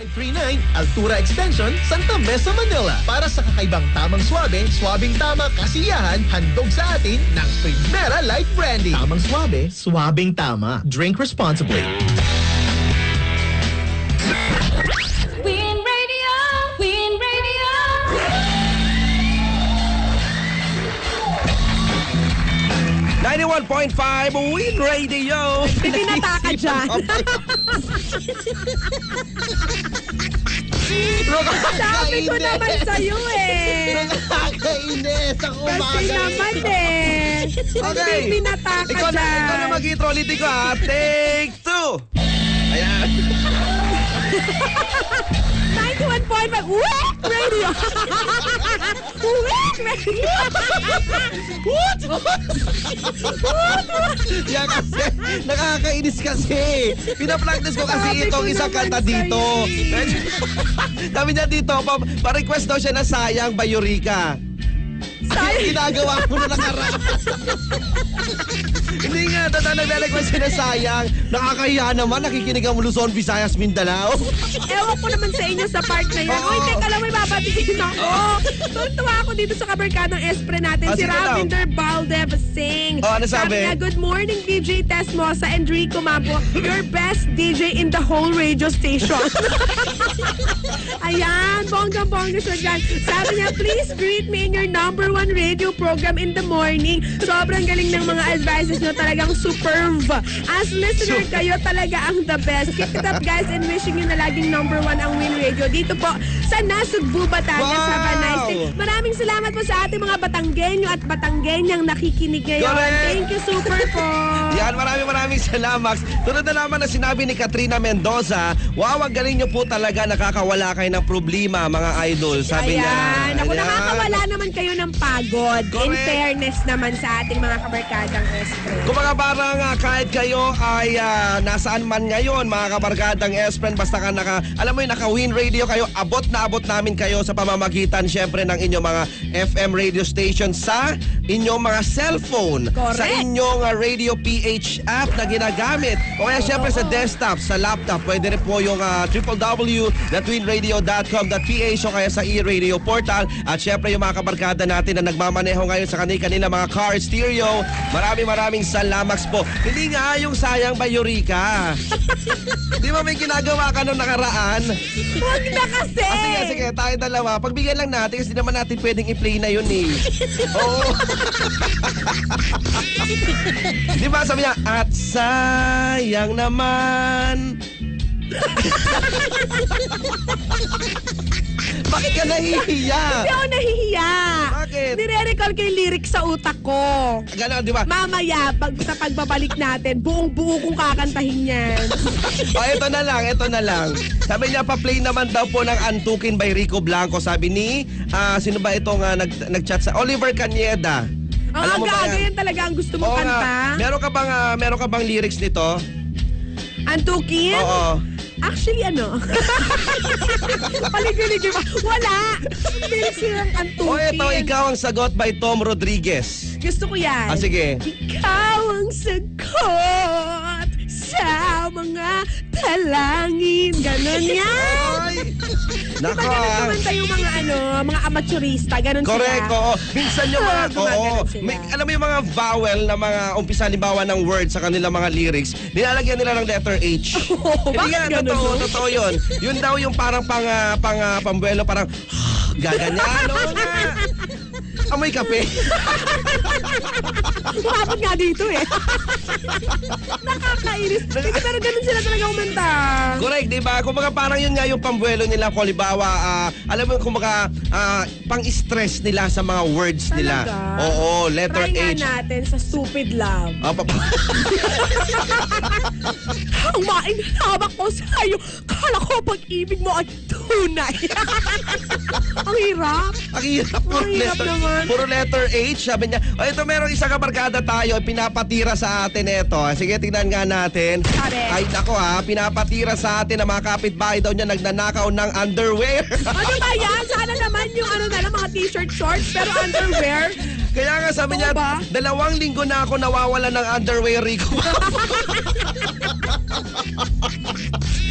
539 Altura Extension, Santa Mesa, Manila. Para sa kakaibang tamang swabe, swabing tama kasiyahan, handog sa atin ng Primera Light Brandy. Tamang swabe, swabing tama. Drink responsibly. 91.5 Win Radio. Pinata ka dyan. Sabi ko naman sa'yo eh. Nakakainis ang Kasi umaga. naman eh. Okay. Pinata ka Ikaw na, ikaw na dyan. mag-intro ulit ko ha. Take two. Ayan. 91.5 Wet Radio. Wet Radio. Yan kasi, nakakainis kasi. Pinapractice ko kasi itong isang kanta dito. Sabi niya dito, pa, pa-request daw siya na sayang ba Eureka? Sayang. Ginagawa mo na nakaraan. Hindi nga, tata nagre-request siya na sayang. Nakakahiya naman, nakikinig ang Luzon, Visayas, Mindanao. Ewan ko naman sa inyo sa part na. Oo. Uy, teka lang, may babatiin ako. Tuntua ako dito sa kabarkadang espre natin, Ah, si sige. Ravinder Baldev Singh. Oh, ano sabi? niya, good morning, DJ Tess Mosa and Rico Mapo. Your best DJ in the whole radio station. Ayan, bonggang-bongga siya dyan. Sabi niya, please greet me in your number one radio program in the morning. Sobrang galing ng mga advices niyo. Talagang superb. As listener, kayo talaga ang the best. Keep it up, guys, and wishing you na laging number one ang Win Radio. Dito po sa Nasugbu, Batangas. Wow! Have a nice day. Maraming salamat po sa ating mga Batanggenyo at Batanggenyang nakikinig ngayon. Correct! Thank you, super po. Yan, maraming maraming salamat. Tulad na naman na sinabi ni Katrina Mendoza, wow, ang galing niyo po talaga, nakakawala kayo ng problema, mga idol. Sabi niya. Ayan. Ako, Ayan. nakakawala naman kayo ng pagod. In Correct. fairness naman sa ating mga kabarkadang espre. Kumbaga parang ah, kahit kayo ay ah, nasaan man ngayon, mga kabarkadang Espren, basta ka naka, alam mo yun, naka-win radio kayo, abot na abot namin kayo sa pamamagitan syempre ng inyong mga FM radio station sa inyong mga cellphone, Correct. sa inyong ah, radio PH app na ginagamit. O kaya syempre sa desktop, sa laptop, pwede rin po yung uh, www.twinradio.com.ph o kaya sa e-radio portal. At syempre yung mga kabarkada natin na nagmamaneho ngayon sa kanila mga car stereo. Maraming maraming salamat po. Hindi nga yung sayang ba Eureka? Di ba may ginagawa ka nung nakaraan? Huwag na kasi! Ah, sige, sige, tayo dalawa. Pagbigyan lang natin kasi di naman natin pwedeng i-play na yun eh. Oo. Di ba sabi niya, at sayang naman. Bakit ka nahihiya? Hindi ako nahihiya. Bakit? Nire-recall ko yung lyrics sa utak ko. Ganon, di ba? Mamaya, pag, sa pagbabalik natin, buong-buo kong kakantahin yan. O, ito na lang, ito na lang. Sabi niya, pa-play naman daw po ng Antukin by Rico Blanco. Sabi ni, ah, sino ba itong ah, nag, nag-chat sa Oliver Canieda. Ang Alam mo ba aga yan? yan talaga ang gusto mo Oo nga. kanta. Meron ka bang ah, meron ka bang lyrics nito? Antukin? Oo. Actually, ano? Paligid-ligid ba? Wala! Lyrics yun ang antukin. O ito, ikaw ang sagot by Tom Rodriguez. Gusto ko yan. Ah, sige. Ikaw ang sagot sa mga talangin. Ganon yan. Ay! Nako. ganun ah. kumanta yung mga ano, mga amateurista, ganun Correct, sila. oo. Minsan yung mga, Ah, gumaganon oo. sila. May, alam mo yung mga vowel na mga umpisa halimbawa ng word sa kanilang mga lyrics, nilalagyan nila ng letter H. Oo, Hindi bakit nga, ganun, totoo, no? totoo yun. Yun daw yung parang pang, ah, pang, ah, pambuelo, parang, gaganyan, oo nga. Amoy kape. Umabot nga dito eh. Nakakainis. Pero ganun sila talaga kumanta. Correct, di ba? Kumbaga parang yun nga yung pambuelo nila, Kolibawa, ah, alam mo yung kumbaga, ah, pang-stress nila sa mga words nila. Talaga? Oo, letter Try nga H. natin sa Stupid Love. Ah, pa- Ang mainhabak ko sa'yo, kala ko pag-ibig mo ay tunay. Ang hirap. Ang hirap. Puro Ang hirap letter, naman. puro letter H. Sabi niya, o ito merong isang kabarkada tayo, pinapatira sa atin ito. Sige, tingnan nga natin. Sabi. Ay, nako ha, pinapatira sa atin ang mga kapitbahay daw niya nagnanakaw ng underwear. Ano ba yan? Sana naman yung ano na lang, mga t-shirt shorts, pero underwear. Kaya nga sabi niya, ba? dalawang linggo na ako nawawala ng underwear, Rico.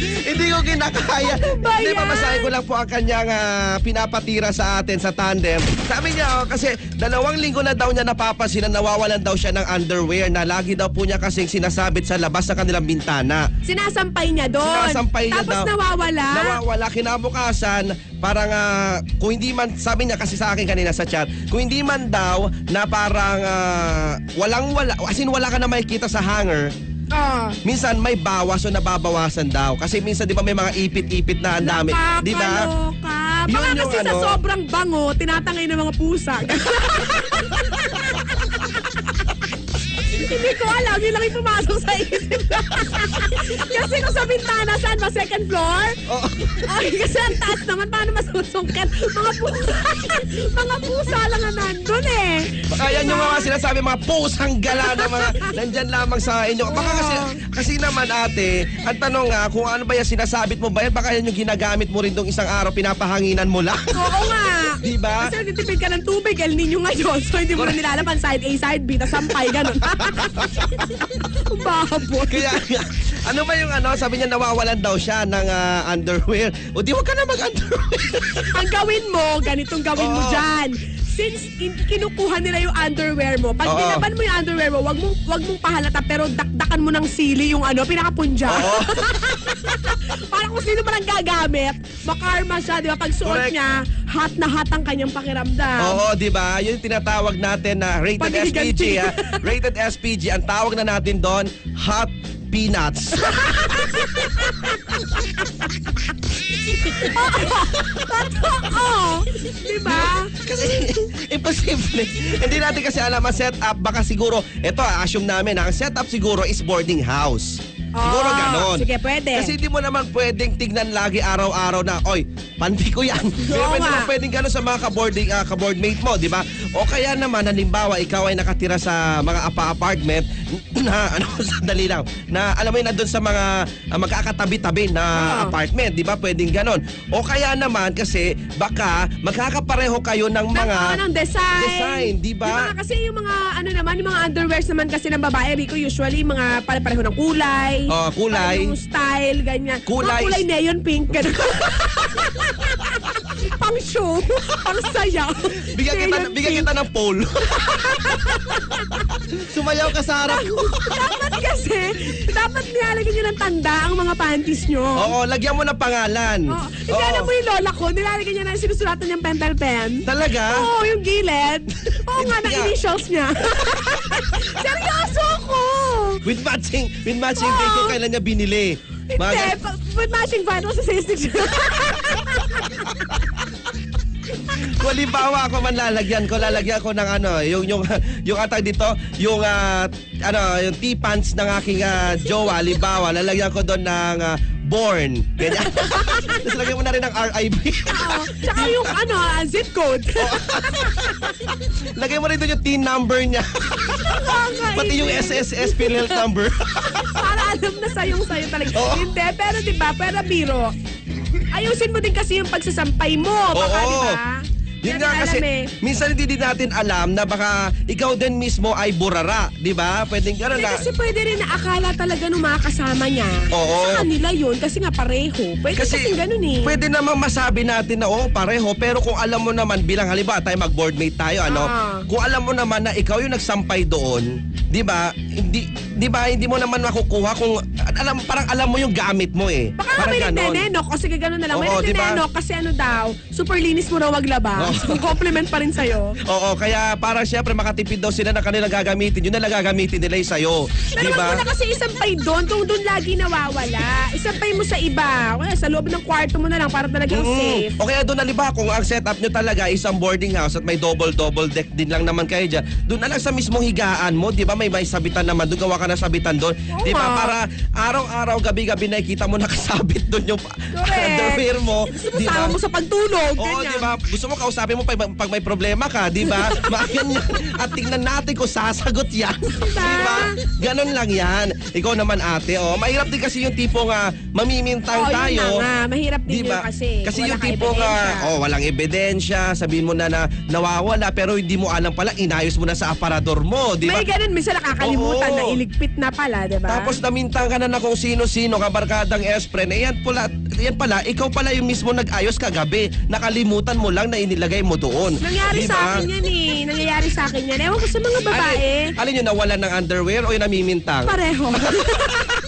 Hindi ko kinakaya. ba Hindi, mamasahin ko lang po ang kanyang ah, pinapatira sa atin sa tandem. Sabi niya, oh, kasi dalawang linggo na daw niya napapansin na nawawalan daw siya ng underwear na lagi daw po niya kasing sinasabit sa labas ng kanilang bintana. Sinasampay niya doon. Sinasampay niya Tapos daw. nawawala. Nawawala kinabukasan, parang ah, kung hindi man, sabi niya kasi sa akin kanina sa chat, kung hindi man daw na parang ah, walang wala, as in wala ka na makikita sa hanger, Oh. minsan may bawas o nababawasan daw. Kasi minsan di ba may mga ipit-ipit na ang dami. Di ba? Nakakaloka. Yun Baka yung kasi sa ano. sobrang bango, tinatangay ng mga pusa. Hindi ko alam, yun lang yung pumasok sa isip. kasi kung sa bintana, saan ba? Second floor? Oo. Ay, kasi ang taas naman, paano masusungkat? Mga pusa, mga pusa lang ang nandun eh. Baka yan yung mga sinasabi, mga pusang gala na mga nandyan lamang sa inyo. Baka kasi, kasi naman ate, ang tanong nga, kung ano ba yan sinasabit mo ba yan, baka yan yung ginagamit mo rin dong isang araw, pinapahanginan mo lang. Oo nga. Di ba? Kasi nagtitipid ka ng tubig, El Nino ngayon. So hindi mo na nilalaman side A, side B, tas sampay, ganun. Bahabot. Kaya, ano ba yung ano, sabi niya nawawalan daw siya ng ah, underwear. O di wag ka na mag-underwear. Ang gawin mo, ganitong gawin mo Oo. dyan. Since in- kinukuha nila yung underwear mo, pag Oo. binaban mo yung underwear mo, wag mong, wag mong pahalata pero dakdakan mo ng sili yung ano, pinakapunja. Oo. Para kung sino man ang gagamit, makarma siya, di ba? Pag suot Correct. niya, hot na hot ang kanyang pakiramdam. Oo, di ba? Yun yung tinatawag natin na rated. SPG. Ha? Rated SPG. Ang tawag na natin doon, hot peanuts. Oo. Di ba? kasi imposible. Hindi natin kasi alam ang setup. Baka siguro, ito assume namin, ang setup siguro is boarding house. Siguro Oo. ganon. Sige, pwede. Kasi hindi mo naman pwedeng tignan lagi araw-araw na, oy, panty ko yan. Pero pwede naman pwedeng ganon sa mga kaboarding, uh, kaboardmate mo, di ba? O kaya naman, halimbawa, ikaw ay nakatira sa mga apa-apartment na, ano, sandali lang, na alam mo yun, nandun sa mga ah, magkakatabi-tabi na Oo. apartment, di ba? Pwedeng ganon. O kaya naman, kasi baka magkakapareho kayo ng ng, mga... ano, ng design. design, di ba? Di ba? Kasi yung mga, ano naman, yung mga underwears naman kasi ng babae, Rico, usually mga pare-pareho ng kulay. Oh, kulay. Parang Yung style, ganyan. Kulay. Mga kulay neon pink, ganun. pang show, pang saya. Bigyan kita, bigyan kita ng pole. Sumayaw ka sa harap ko. dapat kasi, dapat nilalagyan nyo ng tanda ang mga panties nyo. Oo, lagyan mo ng pangalan. Oh, hindi alam mo yung lola ko, nilalagyan niya na sinusulatan niyang pentel pen. Talaga? Oo, yung gilid. Oo nga, Hindi nga. initials niya. Seryoso ko! With matching, with matching Oo. date kung kailan niya binili. Hindi, Mga- pa- with matching vital statistics. Kung halimbawa ako man lalagyan ko, lalagyan ko ng ano, yung yung yung atag dito, yung ah, ano, yung T-pants ng aking ah, jowa, halimbawa, lalagyan ko doon ng ah, born. Ganyan. Tapos lagyan mo na rin ng RIB. Oo. Tsaka yung ano, ah, zip code. lagyan mo rin doon yung T number niya. Pati yung SSS PhilHealth number. Para alam na sayong sayo talaga. Oo. Hindi, pero di ba, pero biro. Ayusin mo din kasi yung pagsasampay mo. Baka, Oo. di ba? Yun Yan nga ang kasi, alam eh. minsan hindi din natin alam na baka ikaw din mismo ay burara, di ba? Pwedeng gano'n Hindi, na. kasi pwede rin na akala talaga nung mga kasama niya. Oo. Sa kanila yun, kasi nga pareho. Pwede kasi, Kasi ganun eh. pwede namang masabi natin na oo, pareho. Pero kung alam mo naman, bilang halimbawa tayo mag-boardmate tayo, ano, Ah. kung alam mo naman na ikaw yung nagsampay doon, di ba, hindi, di ba, hindi mo naman makukuha kung, alam, parang alam mo yung gamit mo eh. Baka parang may ganon. nagnenenok o sige ganun na lang. May Oo, di ba? nagnenenok kasi ano daw, super linis mo raw maglaba. Oo. So, compliment pa rin sa'yo. Oo, kaya parang syempre makatipid daw sila ng kanilang gagamitin. Yun na lang gagamitin nila yung sa'yo. Pero Di wag mo na kasi isampay doon kung doon lagi nawawala. Isampay mo sa iba. Kaya sa loob ng kwarto mo na lang para talagang safe. O kaya doon naliba, kung ang setup nyo talaga isang boarding house at may double-double deck din lang naman kayo dyan, doon na lang sa mismong higaan mo, di ba? May may sabitan naman, doon gawa ka na sabitan doon. Oo Di ba? nga. Para araw-araw, gabi-gabi nakikita mo nakasabit doon yung underwear mo. Gusto mo Di ba? sama mo sa pagtulog. Oo, ganyan. di ba? Gusto mo kausapin mo pag, pag may problema ka, di ba? Magan yan. At tingnan natin kung sasagot yan. di ba? Ganon lang yan. Ikaw naman ate, oh. Mahirap din kasi yung tipong uh, mamimintang Oo, yun tayo. na nga. Mahirap din Di yun ba? kasi. Kasi Wala yung kang tipong, ebidensya. ah, oh, walang ebidensya, sabihin mo na na nawawala, pero hindi mo alam pala, inayos mo na sa aparador mo, di ba? May ganun, minsan nakakalimutan nakalimutan na iligpit na pala, di ba? Tapos namintang ka na na kung sino-sino, kabarkadang Espren. Eh, yan pala, yan pala, ikaw pala yung mismo nag-ayos kagabi. Nakalimutan mo lang na inilagay mo doon. Nangyari Di sa akin yan eh. Nangyayari sa akin yan. Ewan ko sa mga babae. Alin, alin yung nawalan ng underwear o yung namimintang? Pareho.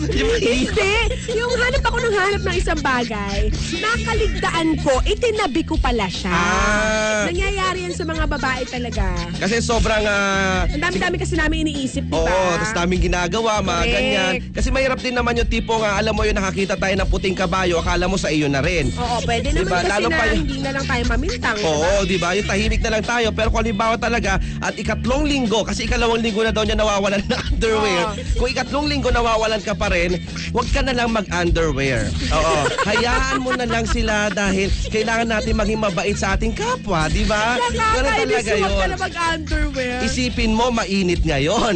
Hindi. Yung hanap ako ng hanap ng isang bagay, nakaligtaan ko, itinabi ko pala siya. Ah. Nangyayari yan sa mga babae talaga. Kasi sobrang... ah, Ang dami-dami kasi namin iniisip, di Oo, ba? tapos daming ginagawa, mga Correct. ganyan. Kasi mahirap din naman yung tipo nga, alam mo yung nakakita tayo ng puting kabayo, akala mo sa iyo na rin. Oo, pwede naman Diba? kasi Lalo na pa hindi na lang tayo mamintang. Oo, di ba? Yung tahimik na lang tayo. Pero kung halimbawa talaga, at ikatlong linggo, kasi ikalawang linggo na daw niya nawawalan ng underwear. Oo. Kung ikatlong linggo nawawalan ka pa rin, huwag ka na lang mag-underwear. Oo. Hayaan mo na lang sila dahil kailangan natin maging mabait sa ating kapwa, di ba? Ganun Nakakainis talaga huwag ka yun. na mag-underwear. Isipin mo, mainit ngayon.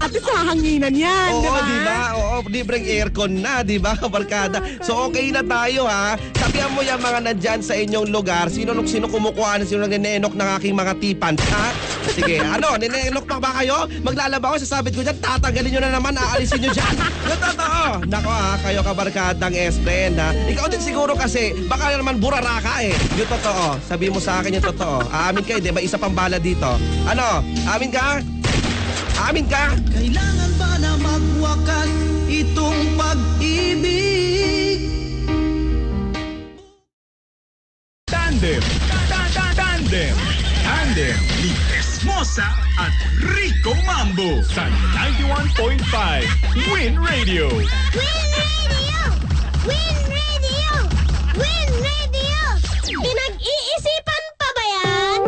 At least hahanginan yan, Oo, di ba? di ba? Oo, libreng aircon na, di ba, kabarkada? So, okay na tayo, ha? Sabihan mo yung mga nandyan sa inyong lugar. Sino sino kumukuha, sino ninenok ng aking mga tipan, ha? Sige, ano, ninenok pa ba kayo? Maglalaba ako, sasabit ko dyan, tatanggalin nyo na naman, aalisin nyo dyan. Yung totoo. Nako, ha, kayo kabarkadang S-friend, ha? Ikaw din siguro kasi, baka naman burara ka, eh. Yung totoo. Sabi mo sa akin yung totoo. Aamin kayo, di ba? Isa pang bala dito. Ano? Amin ka? Amin ka? Kailangan ba na magwakas itong pag-ibig? Tandem. Ta-ta- Tandem. Tandem ni Esmosa at Rico Mambo sa 91.5 Win Radio. Win Radio! Win Radio! Win Radio! Pinag-iisipan pa ba yan?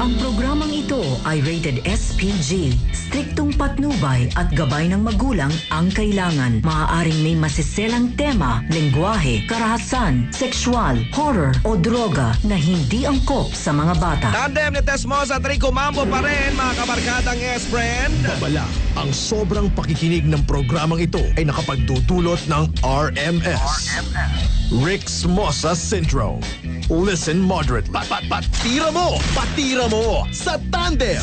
Ang programang ito ay rated SPG. Striktong patnubay at gabay ng magulang ang kailangan. Maaaring may masiselang tema, lengguwahe, karahasan, sexual, horror o droga na hindi angkop sa mga bata. Tandem ni Tesmos at Rico Mambo pa rin, mga kabarkadang S-friend. Babala, ang sobrang pakikinig ng programang ito ay nakapagdudulot ng RMS. Rick's Mossa Syndrome. Listen moderately. Pat, pat, patira mo! Patira mo! Sa Tandem!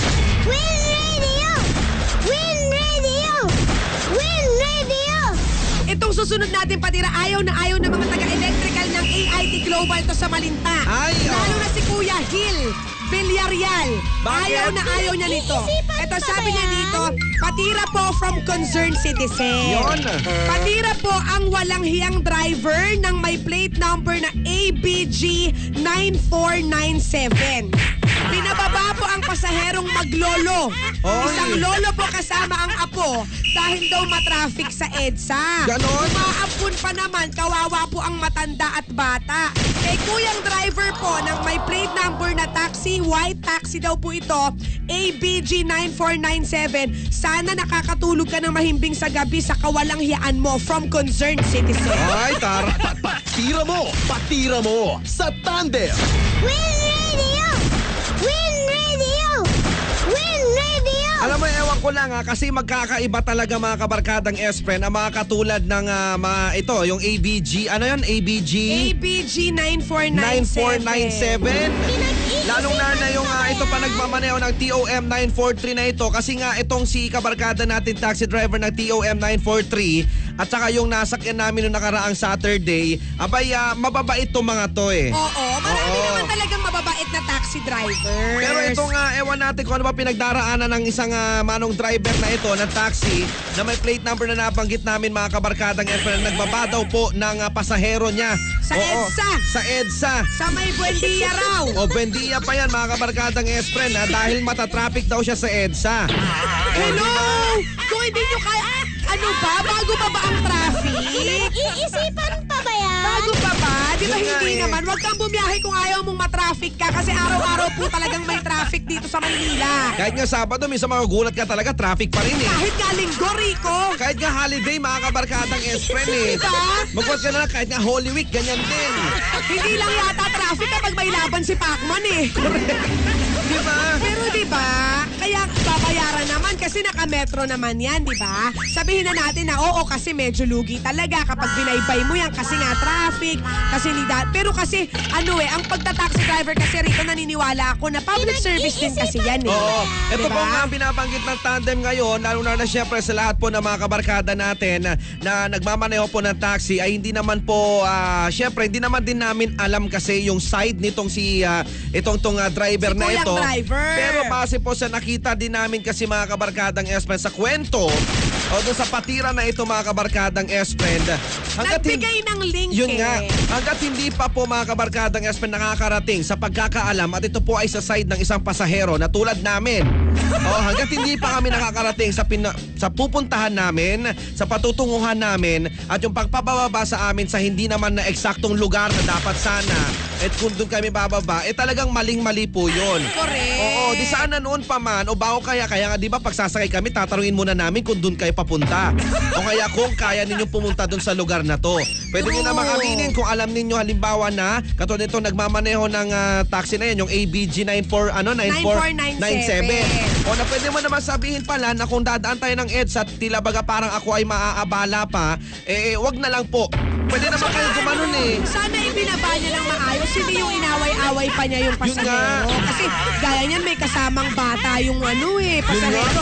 Win Itong susunod natin patira, ayaw na ayaw ng mga taga-electrical ng AIT Global to sa Malinta. Ay, oh. Lalo na si Kuya Gil Villarreal. Bakit? Ayaw na ayaw niya nito. Ito sabi niya dito, patira po from concerned citizen. Yun. Patira po ang walang hiyang driver ng may plate number na ABG 9497. Binababa po ang pasaherong maglolo. Oy. Isang lolo po kasama ang apo dahil daw matraffic sa EDSA. Ganon? Umaampun pa naman, kawawa po ang matanda at bata. Kay kuyang driver po ng may plate number na taxi, white taxi daw po ito, ABG 9497. Sana nakakatulog ka ng mahimbing sa gabi sa kawalang hiyaan mo from concerned citizen. Ay, tara. Pat, patira mo! Patira mo! Sa Tandem! Radio! Win Radio! Win Radio! Alam mo, ewan ko lang ha, kasi magkakaiba talaga mga kabarkadang S-friend ang mga katulad ng ah, mga, ito, yung ABG, ano yun? ABG? ABG 9497. 9497? Lalong na na yung ah, ito pa nagmamaneho ng TOM 943 na ito kasi nga itong si kabarkada natin taxi driver ng TOM 943 at saka yung nasakyan namin noong nakaraang Saturday, abay ah, mababait itong mga to eh. Oo, marami Oo. naman talagang mababait na taxi drivers. Pero ito nga, ewan natin kung ano ba pinagdaraanan ng isang ah, manong driver na ito ng taxi na may plate number na nabanggit namin mga kabarkadang FM na nagbaba daw po ng ah, pasahero niya. Sa EDSA. Sa EDSA. Sa may Buendia raw. O bendiya pa yan mga kabarkadang S-friend ha, dahil matatraffic daw siya sa EDSA. Hello! Kung hindi nyo kaya... Ano ba? Bago pa ba ang traffic? Iisipan? Bago pa ba? Di ba hindi eh. naman? Huwag kang bumiyahe kung ayaw mong matraffic ka kasi araw-araw po talagang may traffic dito sa Maynila. Kahit nga Sabado, minsan magugulat ka talaga, traffic pa rin eh. Kahit nga linggo, Rico. Kahit nga holiday, mga kabarkadang S-friend eh. Diba? Magkulat ka na lang, kahit nga Holy Week, ganyan din. Hindi lang yata traffic kapag may laban si Pacman eh. Di ba? Pero di ba? Kaya babayaran naman kasi naka-metro naman yan, di ba? Sabihin na natin na oo kasi medyo lugi talaga kapag binaybay mo yan kasi nga traffic, kasi ni. Pero kasi ano eh, ang pagta-taxi driver kasi rito naniniwala ako na public service din kasi yan eh. Oo. Ito Diba? po nga ang binabanggit ng tandem ngayon, lalo na na siyempre sa lahat po ng mga kabarkada natin na, na nagmamaneho po ng taxi ay hindi naman po, ah, siyempre hindi naman din namin alam kasi yung side nitong si, ah, itong tong ah, driver Si na ito. driver. Pero base po sa nakita din namin kasi mga kabarkadang S-Friend sa kwento, o doon sa patira na ito mga kabarkadang S-Friend, Nagbigay ng link yun eh. nga, hanggat hindi pa po mga kabarkadang S-Friend nakakarating sa pagkakaalam at ito po ay sa side ng isang pasahero na tulad namin. oh, hanggat hindi pa kami nakakarating sa pina- sa pupuntahan namin, sa patutunguhan namin at yung pagpapababa sa amin sa hindi naman na eksaktong lugar na dapat sana at kung doon kami bababa, eh talagang maling-mali po yun. Correct. Oo, di sana noon pa man, o bago kaya, kaya nga di ba pag sasakay kami, tatanungin muna namin kung doon kayo papunta. o kaya kung kaya ninyo pumunta doon sa lugar na to. Pwede nyo namang aminin kung alam ninyo halimbawa na, katulad nito nagmamaneho ng ah, taxi na yan, yung ABG 94, ano, 9497. 9497. O na pwede mo naman sabihin pala na kung dadaan tayo ng EDSA at tila baga parang ako ay maaabala pa, eh, wag na lang po. Pwede naman kayo gumanon eh. Sana ibinaba niya ng maayos, hindi yung inaway-away pa niya yung pasahero. Kasi gaya niyan may kasamang bata yung ano eh, pasahero.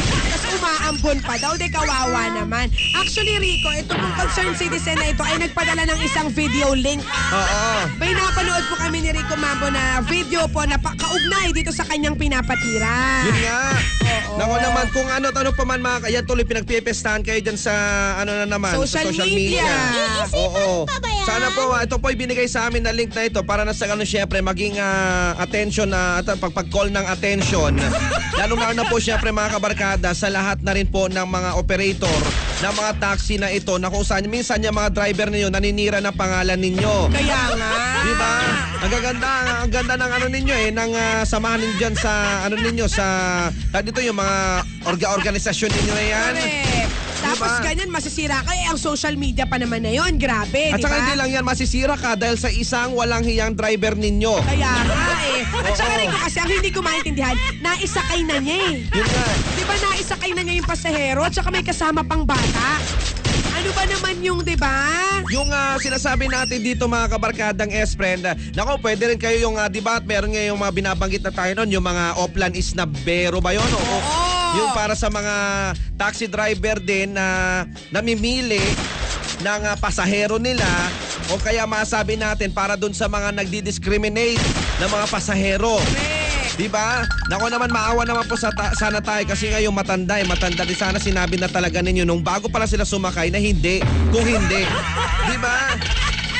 Umaambon pa daw, de kawawa naman. Actually Rico, ito pong concerned citizen na ito ay nagpadala ng isang video link. Oo. May napanood po kami ni Rico Mambo na video po na pa- kaugnay dito sa kanyang pinapatira. Yun nga. Oo. Nako naman, kung ano-ano pa man mga kaya tuloy pinagpipestahan kayo dyan sa ano na naman, Social sa social media. media. Oo. pa ba yan? Sana po, ah, ito po ibinigay sa amin na link na ito para na sa ano syempre maging ah, attention na at pag pag-call ng attention. Lalo na na po syempre mga kabarkada sa lahat na rin po ng mga operator ng mga taxi na ito na kung saan minsan yung mga driver ninyo naninira ng pangalan ninyo. Kaya nga. Di ba? Ang gaganda, ang ganda ng ano ninyo eh, ng ah, samahan ninyo dyan sa, ano ninyo, sa, dito yung mga orga organisasyon ninyo na yan. Correct. Tapos Diba? ganyan, masisira ka. Eh, ang social media pa naman na yon Grabe, At di saka hindi lang yan, masisira ka dahil sa isang walang hiyang driver ninyo. Kaya nga eh. At saka Oo. rin kasi ang hindi ko maintindihan, naisakay na niya eh. Yun nga. Di ba naisakay na niya yung pasahero at saka may kasama pang bata? Ano ba naman yung, di ba? Yung ah, sinasabi natin dito mga kabarkadang S-Friend, ah, nako pwede rin kayo yung, uh, di ba, at meron nga yung mga binabanggit na tayo nun, yung mga Oplan Isnabero ba yun? O, o- Oo. Yung para sa mga taxi driver din na namimili ng ah, pasahero nila o kaya masabi natin para dun sa mga nagdi-discriminate ng mga pasahero. Di ba? Nako naman maawa naman po sa ta- sana tayo kasi ngayon matanda eh. Matanda din sana sinabi na talaga ninyo nung bago pala sila sumakay na hindi. Kung hindi. Di ba?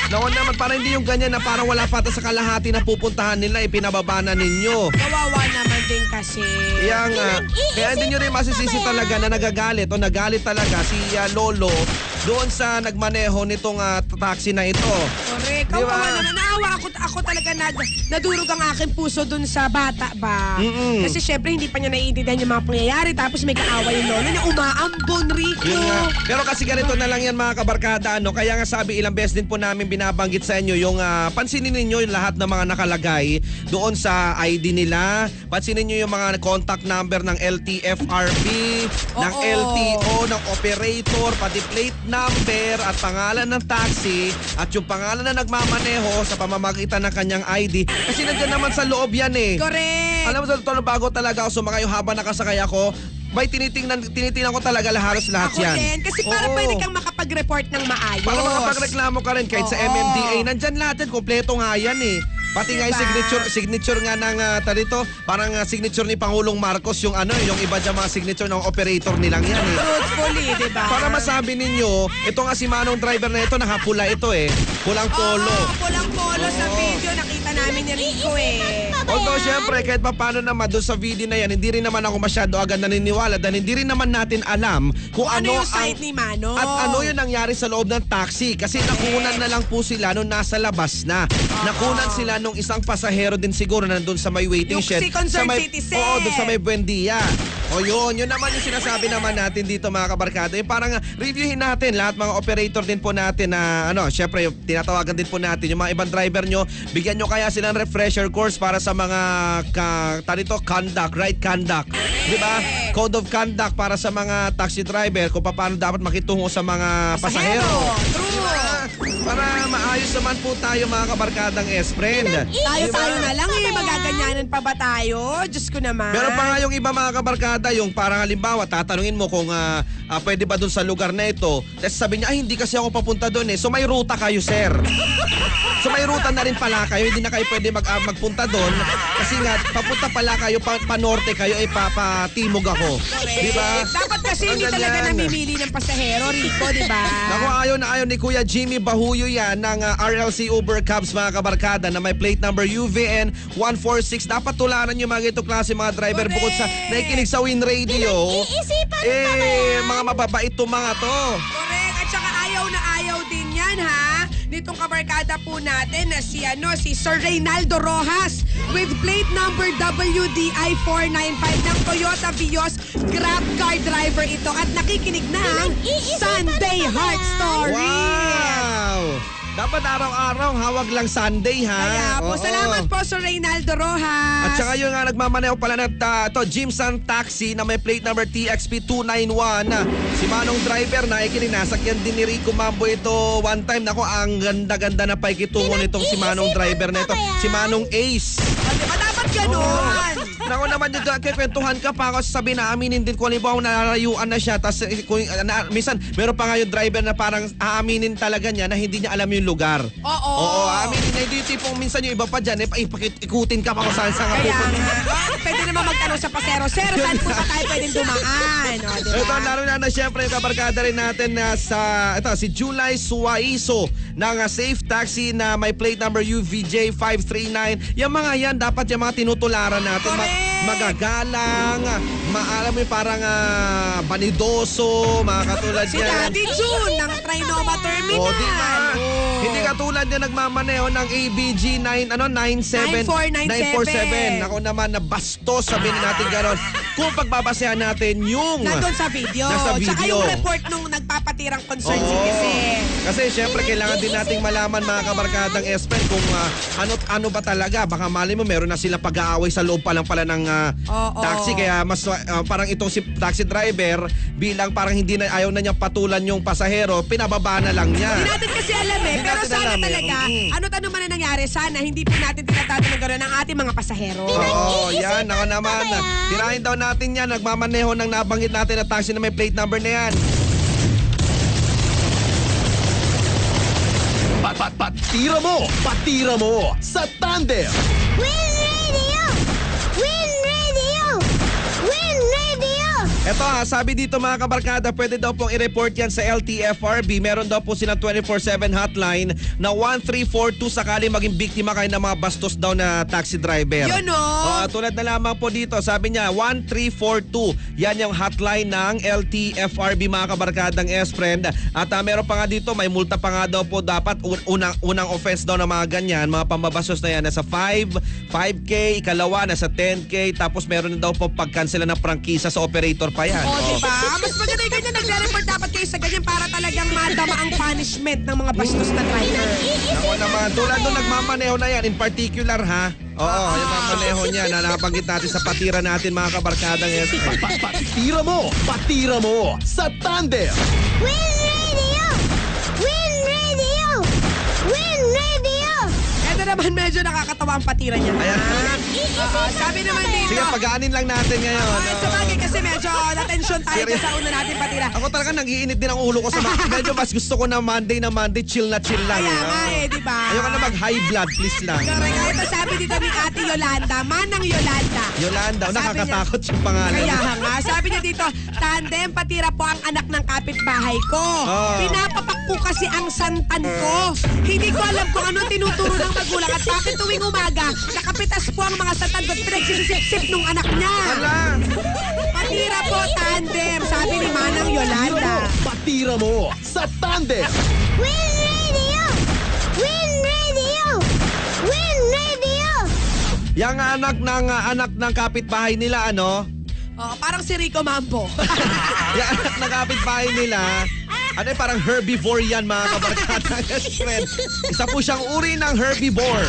Nako naman para hindi yung ganyan na parang wala pa sa kalahati na pupuntahan nila eh pinababa na ninyo. Kawawa naman din kasi. Kaya nga, kaya hindi nyo rin masisisi talaga na nagagalit o nagalit talaga si ah, Lolo doon sa nagmaneho nitong ah, taxi na ito. Correct. Di ba? Kawawa naman. Naawa ako, ako talaga nad, nadurog ang aking puso dun sa bata ba. Mm-mm. Kasi syempre hindi pa niya naiintindihan yung mga pangyayari tapos may kaaway yung lolo niya. Umaambon, Rico. Pero kasi ganito na lang yan mga kabarkada. Ano? Kaya nga sabi ilang beses din po namin binabanggit sa inyo yung ah, pansinin ninyo yung lahat ng mga nakalagay doon sa ID nila. Pansinin niyo yung mga contact number ng LTFRB, ng Oo. LTO, ng operator, pati plate number at pangalan ng taxi at yung pangalan na nagmamaneho sa pamamagitan ng kanyang ID. Kasi nandiyan naman sa loob yan eh. Correct. Alam mo sa totoo bago talaga ako sumakay habang nakasakay ako, may tinitingnan, tinitingnan ko talaga halos lahat Ako yan. din. Kasi para Oo. pwede kang makapag-report ng maayos. Para makapagreklamo ka rin kahit sa Oo. MMDA, nandyan lahat yan, kompleto nga yan eh. Pati nga yung Diba? signature, signature nga ng uh, tarito, parang ah, signature ni Pangulong Marcos yung ano, yung iba dyan mga signature ng operator nilang yan eh. Truthfully, di ba? Para masabi ninyo, ito nga si Manong driver na ito, nakapula ito eh. Pulang polo. Oo, pulang polo sa video. Nakita namin ni Rico eh. Although syempre kahit pa paano naman doon sa video na yan, hindi rin naman ako masyado agad naniniwala dahil hindi rin naman natin alam kung, Kung ano yung ang, side ni Manong. At ano yung nangyari sa loob ng taxi kasi nakunan na lang po sila nung nasa labas na. Nakunan sila nung isang pasahero din siguro na nandun sa may waiting Yung shed. si Concerned sa may, Citizen. Oo, doon sa may Buendia. O yun, yun naman yung sinasabi naman natin dito mga kabarkada. Yung parang ah, reviewin natin lahat mga operator din po natin na ano, syempre yung tinatawagan din po natin yung mga ibang driver nyo, bigyan nyo kaya silang refresher course para sa mga ka, tanito, conduct, right conduct. Di ba? Code of conduct para sa mga taxi driver kung paano dapat makitungo sa mga pasahero. True. Para maayos naman po tayo mga kabarkadang S-friend. Tayo-tayo na lang eh. Magaganyanan pa ba tayo? Diyos ko naman. Meron pa nga yung iba mga kabarkada, yung parang halimbawa, tatanungin mo kung ah, ah, pwede ba dun sa lugar na ito. Tapos sabi niya, ay hindi kasi ako papunta dun eh. So may ruta kayo, sir. So may ruta na rin pala kayo, hindi na kayo pwede mag, ah, magpunta doon. Kasi nga, papunta pala kayo, pa, pa-norte kayo, eh papatimog ako. Di ba? Dapat kasi Ang hindi talaga ganyan. namimili ng pasahero, Rico, di ba? Naku, ayaw na ayaw ni Kuya Jimmy Bahuyo yan ng ah, RLC Uber Cabs mga kabarkada na may plate number UVN 146. Dapat tularan yung mga ito klase mga driver Correct. bukod sa nakikinig sa Win Radio. Iisipan mo pa ba Eh, yan? mga mababait to mga to. Correct. At saka ayaw na ayaw din yan, ha? Nitong kabarkada po natin na si, ano, si Sir Reynaldo Rojas with plate number WDI 495 ng Toyota Vios Grab car driver ito at nakikinig Iisipan Sunday Heart? Story. Wow! Dapat araw-araw, hawag lang Sunday ha. Kaya po, Oo. salamat po Sir Reynaldo Rojas. At saka yung nga nagmamaneho pala na uh, to Jimson Taxi na may plate number TXP 291. Si Manong driver na ikinig nasakyan din ni Rico Mambo ito one time. Nako, ang ganda-ganda na paikitungo nitong si Manong driver na ito. Si Manong Ace. Di ba dapat ganun? Nako naman yung kikwentuhan ka pa ako sabi na aminin din kung halimbawa nalarayuan na siya tapos eh, kung, na, minsan meron pa nga yung driver na parang aaminin talaga niya na hindi niya alam yung lugar. Oo. Oo, aminin na hindi yung tipong minsan yung iba pa dyan, eh, ipakit, ikutin ka pa kung saan saan ka Kaya pupunta. nga, pwede naman magtanong sa pasero, Sir, saan po ba tayo pwedeng dumaan? O, di ba? Ito, laro na na siyempre yung kabarkada rin natin na sa, ito, si July Suaiso ng uh, Safe Taxi na may plate number UVJ 539. Yung mga yan, dapat yung mga tinutularan natin. Correct. Magagalang, maalam mo yung parang ah, banidoso, mga katulad Si yan. Daddy June ng Trinoma Terminal. O, di ba? Oo. Hindi katulad yung nagmamaneho ng ABG 9, ano, 97, 9497. 947. Ako naman na bastos, sabihin natin gano'n. Kung pagbabasehan natin yung... Nandun sa video. Nasa Tsaka video. yung report nung nagpapatirang concerned Oo. citizen. Kasi syempre kailangan din nating malaman mga kabarkadang Espen kung ah, ano ano ba talaga. Baka mali mo meron na sila pag-aaway sa loob pa lang pala ng ah, Oo. taxi. Kaya mas ah, parang itong si taxi driver bilang parang hindi na ayaw na niyang patulan yung pasahero, pinababa na lang niya. Hindi natin kasi alam eh. Hindi Pero sana alam eh. talaga, Mm. ano't ano man ang nangyari, sana hindi po natin tinatatanong gano'n ng ating mga pasahero. Oo, yan. Ako naman. Tirahin daw natin yan. Nagmamaneho ng nabanggit natin na taxi na may plate number na yan. Pat, pat, patira mo! Patira mo! Sa Tandem! Win Radio! Eto ha, sabi dito mga kabarkada, pwede daw pong i-report yan sa LTFRB. Meron daw po silang 24-7 hotline na 1342 sakali maging biktima kayo ng mga bastos daw na taxi driver. Yun, oh. Oo, tulad na lamang po dito, sabi niya 1342. Yan yung hotline ng LTFRB mga kabarkadang S-Friend. At ah, meron pa nga dito, may multa pa nga daw po dapat un- unang, unang offense daw ng mga ganyan, mga pambabastos na yan, nasa 5, 5K, ikalawa nasa 10K, tapos meron na daw po pagkansela ng prangkisa sa operator pa yan. O, Oo. di ba? Mas maganda yung ganyan. Nagre-report dapat kayo sa ganyan para talagang madama ang punishment ng mga bastos na driver. Ako naman, tulad nung nagmamaneho na yan, in particular ha, oo, yung mamaneho niya na nabanggit natin sa patira natin mga kabarkadang S-Friend. Pat, pat, patira mo! Patira mo! Sa Tandem! Win medyo nakakatawa ang patira niya. Ayan. Oo, sabi naman dito. Sige, pagaanin lang natin ngayon. Ay, oo. sa bagay kasi medyo na-tension tayo Serious? sa una natin patira. Ako talaga nag-iinit din ang ulo ko sa ma- medyo mas gusto ko na Monday na Monday chill na chill lang. Kaya nga eh, di ba? Ayoko na mag-high blood, please lang. Correct. Ito sabi dito ni Ate Yolanda, manang Yolanda. Yolanda, Sabi nakakatakot yung pangalan. Kaya nga, sabi niya dito, tandem, patira po ang anak ng kapitbahay ko. Oh. Pinapapak po kasi ang santan ko. Hindi ko alam kung ano tinuturo ng magulang at bakit tuwing umaga, nakapitas po ang mga santan ko at pinagsisip nung anak niya. Ala, Patira po, tandem, sabi ni Manang Yolanda. Patira mo! Sa Tandem! Win Yang anak ng ah, anak ng kapitbahay nila ano? Oh, parang si Rico Mambo. Yung anak ng kapitbahay nila, ano parang herbivore yan mga kabarkada. Isa po siyang uri ng herbivore.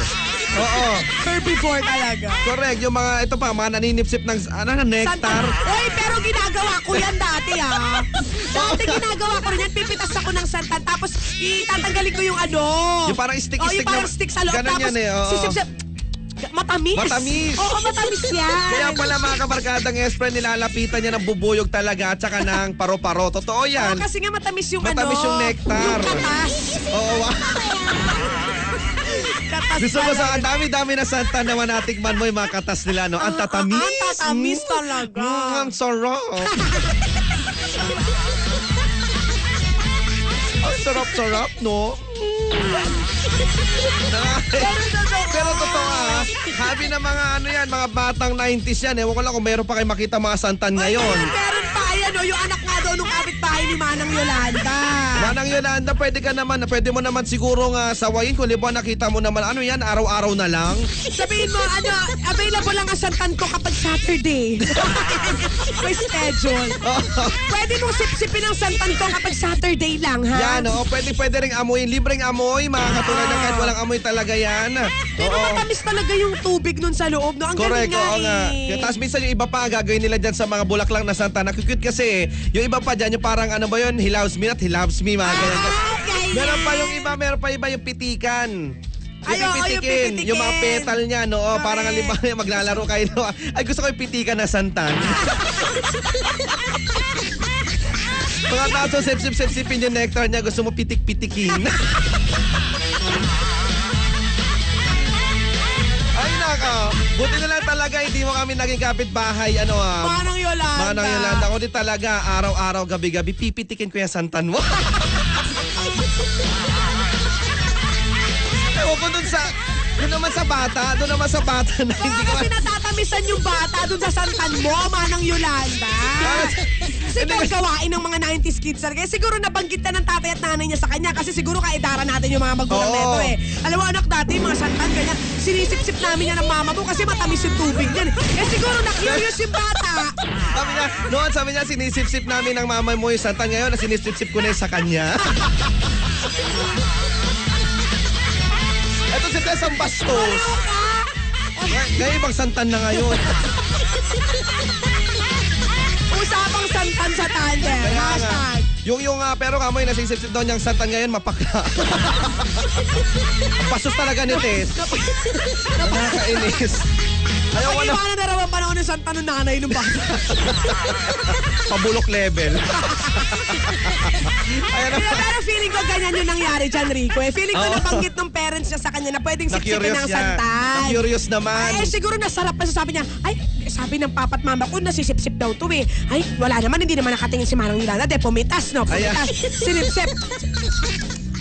Oo. Herbivore talaga. Correct. Yung mga, ito pa, mga naninipsip ng, ano na, nectar. Uy, pero ginagawa ko yan dati ah. Dati ginagawa ko rin yan. Pipitas ako ng santan. Tapos itatanggalin ko yung ano. Yung parang stick-stick Oh, yung parang na- stick sa loob. Ganun tapos yan eh, oo. sisip-sip. Matamis. Matamis. Oo, matamis yan. Kaya pala mga kabarkadang S-friend, nilalapitan niya ng bubuyog talaga at saka ng paro-paro. Totoo Oo, yan. kasi nga matamis yung Matamis ano. yung nectar. Yung katas. Oo, wow. Katas Gusto mo sa ang dami-dami na santa naman natikman mo yung mga katas nila, no? Ang tatamis. Ah, ang tatamis Mm. talaga. Mm, ang sarap. ang sarap-sarap, no? Pero totoo ah, habi na mga ano yan, mga batang 90s yan. Ewan ko lang kung meron pa kayo makita mga santan ngayon. Meron, meron pa yan, oh, yung anak nga daw nung kapitbahay ni Manang Yolanda. Manang Yolanda, pwede ka naman, pwede mo naman siguro nga sawayin kung libo nakita mo naman, ano yan, araw-araw na lang. Sabihin mo, ano, available lang ang santan ko kapag Saturday. May schedule. Pwede mong sip-sipin ang santan ko kapag Saturday lang, ha? Yan, oo, pwede, pwede rin amuyin. Libreng amoy, mga katulad ng kahit walang amoy talaga yan. Pero Oo. matamis talaga yung tubig nun sa loob, no? Ang Correct, galing nga oo nga. eh. Tapos minsan yung iba pa, gagawin nila dyan sa mga bulaklak na santa. Nakikute kasi, eh. yung iba pa dyan, yung parang ano ba yun, he loves me, not he loves me, mga ganyan. Ah, ganyan. Meron pa yung iba, meron pa iba yung pitikan. Yung Ay, oo, yung pipitikin, yung, mga petal niya, no? Oh, parang halimbawa maglalaro kayo. No? Ay, gusto ko yung pitikan na santan. Mga taso, sip-sip-sip-sipin yung nectar niya, gusto mo pitik-pitikin. Ay, naka. Buti na lang talaga, hindi mo kami naging kapitbahay. Ano ah. Manang Yolanda. Manang Yolanda. Din talaga, araw-araw, gabi-gabi, pipitikin ko yung santan mo. Ewan ko dun sa, dun naman sa bata, dun naman sa bata na hindi ko... Baka pinatatamisan yung bata dun sa santan mo, Manang Yolanda. Kasi ito ang gawain ng mga 90s kids talaga. Siguro nabanggit na ng tatay at nanay niya sa kanya kasi siguro kaedara natin yung mga magulang nito eh. Alam mo anak dati, mga santan ganyan, sinisip-sip namin yan ng mama mo kasi matamis yung tubig yan. Eh siguro na-curious yung bata. Sabi niya, noon sabi niya, sinisip-sip namin ng mama mo yung santan. Ngayon, sinisip-sip ko na sa kanya. Si Tess ang bastos. Ngayon, ibang santan na ngayon. Usapang santan sa tandem. Kaya nga, Hashtag. yung yung ah, pero kamoy nasisip-sip daw niyang santan ngayon mapakla. Bastos talaga ni Tess. Nakakainis. Ayaw ko na Pag-iwanan na raw ang panahon ng santan ng nanay ng bata. pabulok level. Ayan Pero, na. pero feeling ko ganyan yung nangyari dyan, Rico. Eh. Feeling ko Oo. nabanggit ng parents niya sa kanya na pwedeng sipsipin Na-curious ng santan. Na-curious naman. Ay, siguro nasarap pa siya. Sabi niya, ay, sabi ng papat mama ko, nasisip-sip daw to eh. Ay, wala naman, hindi naman nakatingin si Manang Yolanda. De, pumitas, no? Ayan. Pumitas. Sinipsip.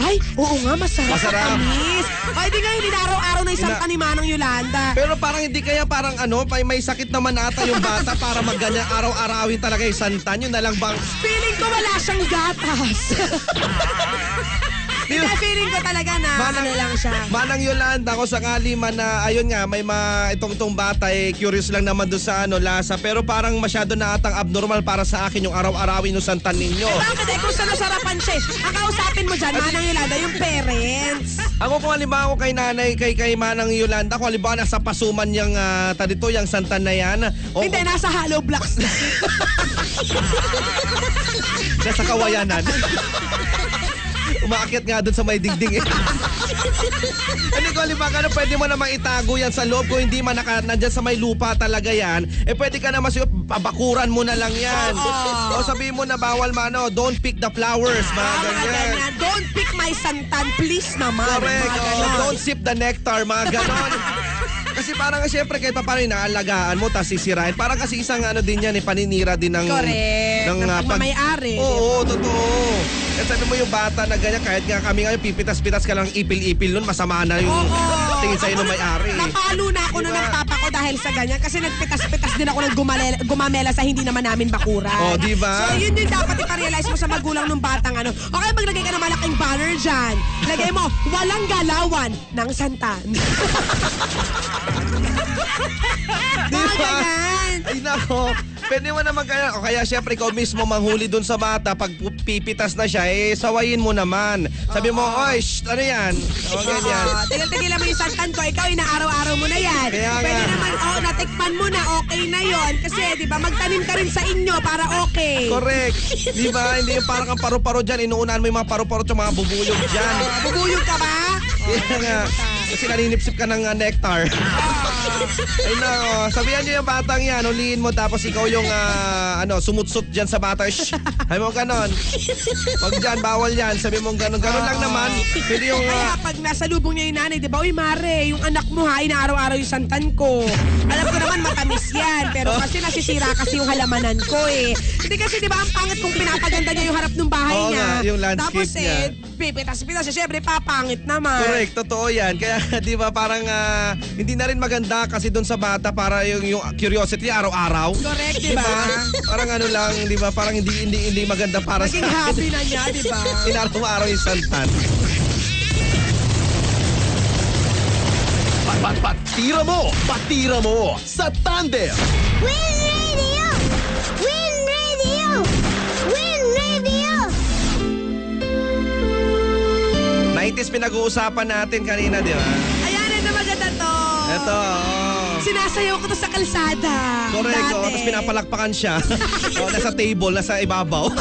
Ay, oo nga, masarap. Masarap. Matamis. Ay, di nga, hindi na araw-araw na isang Ina- Manang Yolanda. Pero parang hindi kaya parang ano, may, may sakit naman ata yung bata para magganyan araw-arawin talaga yung santan. Yun na lang bang... Feeling ko wala siyang gatas. Hindi, feeling ko talaga na ano lang siya. Manang Yolanda, ako sakali man na, ayun nga, may ma, itong itong bata, eh, curious lang naman doon sa ano, lasa. Pero parang masyado na atang abnormal para sa akin yung araw-arawin yung santan ninyo. Bakit eh, kung saan nasarapan siya eh. Ang kausapin mo dyan, Manang Yolanda, yung parents. Ako kung halimbawa ako kay nanay, kay, kay Manang Yolanda, kung halimbawa nasa pasuman yung uh, tadito, yung santan na yan. O, Hindi, nasa hollow blocks na. nasa kawayanan. Umaakyat nga doon sa may dingding eh. Hindi ko halimbawa ano, pwede mo namang itago yan sa loob kung hindi man naka, nandyan sa may lupa talaga yan. Eh pwede ka naman siguro, pabakuran mo na lang yan. O sabihin mo na bawal mano, don't pick the flowers, mga Ah, mga ganyan. ganyan. Don't pick my santan, please naman. Correct. Mga Oh, ganon. don't sip the nectar, mga ganon. Kasi parang siyempre kahit pa paano inaalagaan mo tapos sisirain. Parang kasi isang ano din yan, eh, paninira din ng... Correct. Ng ah, pag- pagmamayari, Oo, totoo. Kasi sabi mo yung bata na ganyan, kahit nga kami ngayon pipitas-pitas ka lang ipil-ipil nun, masama na yung Oo. tingin sa'yo ng may-ari. Napalo na ako Diba? nun ng papa ko dahil sa ganyan kasi nagpitas-pitas din ako ng gumale, gumamela sa hindi naman namin bakuran. Oh, di ba? So yun yung dapat iparealize mo sa magulang ng batang ano. Okay, maglagay ka ng malaking banner dyan. Lagay mo, walang galawan ng santan. Di ba? Ay nako. Pwede mo naman kaya, o kaya syempre ikaw mismo manghuli dun sa bata pag pipitas na siya, eh sawayin mo naman. Sabi mo, oy, shh, ano yan? O ganyan. Oo, tigil-tigilan mo yung santan ko. Ikaw, inaaraw-araw mo na yan. Kaya nga. Pwede naman, oh, natikman mo na, okay na yon Kasi, di ba, magtanim ka rin sa inyo para okay. Correct. Di ba? Hindi yung parang kang paru-paro dyan. Inuunahan mo yung mga paru-paro at mga bubuyog dyan. Bubuyog ka ba? Kaya nga. Kasi naninipsip ka ng uh, nectar. Ay na, oh. sabihan niyo yung batang yan, uliin mo tapos ikaw yung ah, ano, sumutsut dyan sa bata. Shh! Mo ganon. Wag dyan, bawal yan. Sabi mo ganon. Ganon lang naman. Pwede yung... Kaya ah, pag nasa lubong niya yung nanay, di ba, uy Mare, yung anak mo ha, inaaraw-araw yung santan ko. Alam ko naman matamis yan, pero kasi nasisira kasi yung halamanan ko eh. Hindi kasi di ba, ang pangit kung pinapaganda niya yung harap ng bahay Oo niya. nga, yung landscape Tapos niya. eh, pipitas-pitas siya, syempre papangit naman. Correct, totoo yan. Kaya di ba parang ah, hindi na rin maganda kasi doon sa bata para yung, yung curiosity araw-araw. Correct, di ba? Parang ano lang, di ba? Parang hindi hindi hindi maganda para Maging sa happy na niya, di ba? Inaraw-araw yung santan. Pat, pat, patira mo! Patira mo! Sa Tandem! Win 90s pinag-uusapan natin kanina, di ba? Ayan, ito maganda to. Ito, oh. Sinasayaw ko to sa kalsada. Correct, oh. Tapos pinapalakpakan siya. oh, nasa table, nasa ibabaw.